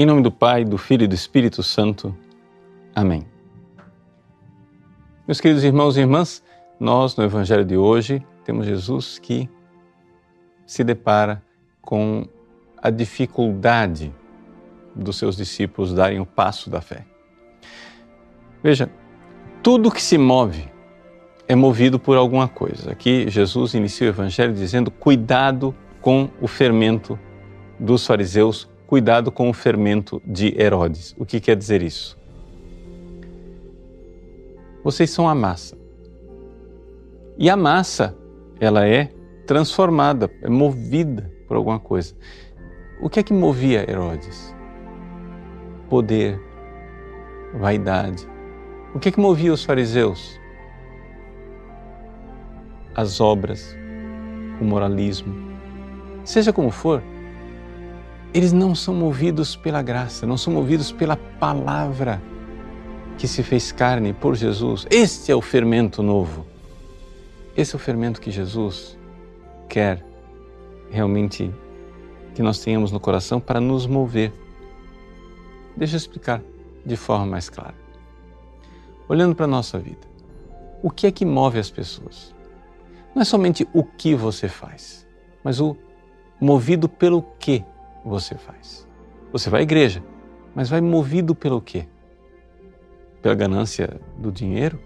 Em nome do Pai, do Filho e do Espírito Santo. Amém. Meus queridos irmãos e irmãs, nós no Evangelho de hoje temos Jesus que se depara com a dificuldade dos seus discípulos darem o passo da fé. Veja, tudo que se move é movido por alguma coisa. Aqui Jesus inicia o Evangelho dizendo: cuidado com o fermento dos fariseus cuidado com o fermento de Herodes. O que quer dizer isso? Vocês são a massa. E a massa, ela é transformada, é movida por alguma coisa. O que é que movia Herodes? Poder, vaidade. O que é que movia os fariseus? As obras, o moralismo. Seja como for, eles não são movidos pela graça, não são movidos pela palavra que se fez carne por Jesus. Este é o fermento novo. Esse é o fermento que Jesus quer realmente que nós tenhamos no coração para nos mover. Deixa eu explicar de forma mais clara. Olhando para a nossa vida, o que é que move as pessoas? Não é somente o que você faz, mas o movido pelo que você faz. Você vai à igreja, mas vai movido pelo quê? Pela ganância do dinheiro?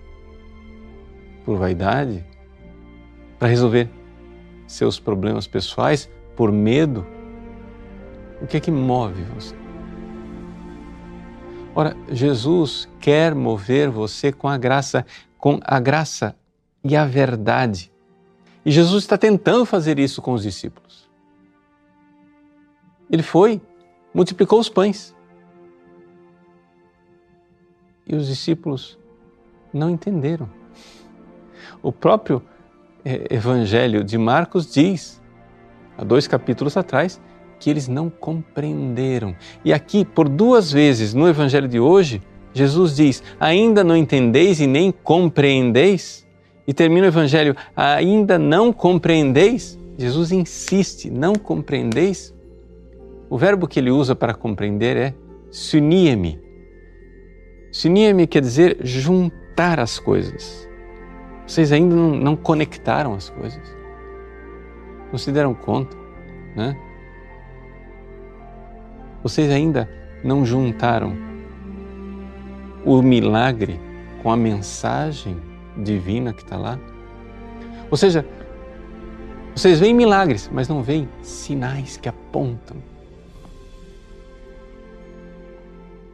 Por vaidade? Para resolver seus problemas pessoais? Por medo? O que é que move você? Ora, Jesus quer mover você com a graça, com a graça e a verdade. E Jesus está tentando fazer isso com os discípulos. Ele foi, multiplicou os pães. E os discípulos não entenderam. O próprio eh, Evangelho de Marcos diz, há dois capítulos atrás, que eles não compreenderam. E aqui, por duas vezes no Evangelho de hoje, Jesus diz: Ainda não entendeis e nem compreendeis? E termina o Evangelho: Ainda não compreendeis? Jesus insiste: Não compreendeis? O verbo que ele usa para compreender é sunie-me. Sunie-me quer dizer juntar as coisas. Vocês ainda não, não conectaram as coisas. Não se deram conta, né? Vocês ainda não juntaram o milagre com a mensagem divina que está lá? Ou seja, vocês veem milagres, mas não veem sinais que apontam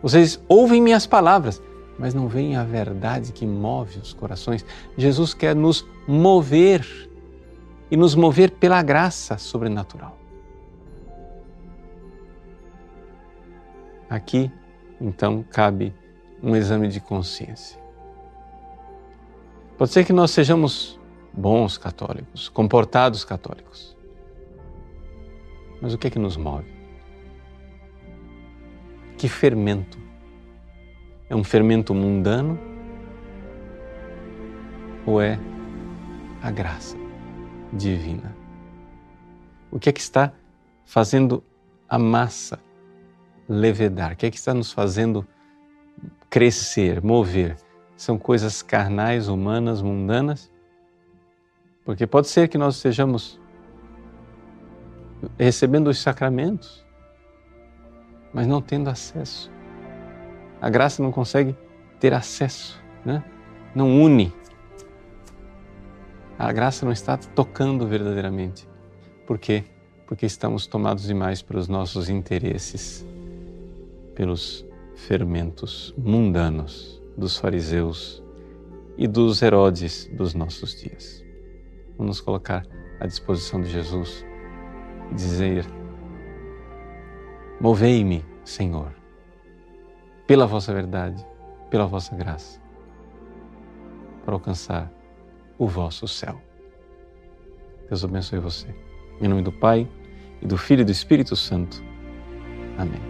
Vocês ouvem minhas palavras, mas não veem a verdade que move os corações. Jesus quer nos mover e nos mover pela graça sobrenatural. Aqui, então, cabe um exame de consciência. Pode ser que nós sejamos bons católicos, comportados católicos. Mas o que é que nos move? Que fermento? É um fermento mundano ou é a graça divina? O que é que está fazendo a massa levedar? O que é que está nos fazendo crescer, mover? São coisas carnais, humanas, mundanas? Porque pode ser que nós estejamos recebendo os sacramentos, mas não tendo acesso. A graça não consegue ter acesso, né? não une. A graça não está tocando verdadeiramente. Por quê? Porque estamos tomados demais pelos nossos interesses, pelos fermentos mundanos dos fariseus e dos Herodes dos nossos dias. Vamos nos colocar à disposição de Jesus e dizer: Movei-me, Senhor, pela vossa verdade, pela vossa graça, para alcançar o vosso céu. Deus abençoe você. Em nome do Pai, e do Filho e do Espírito Santo. Amém.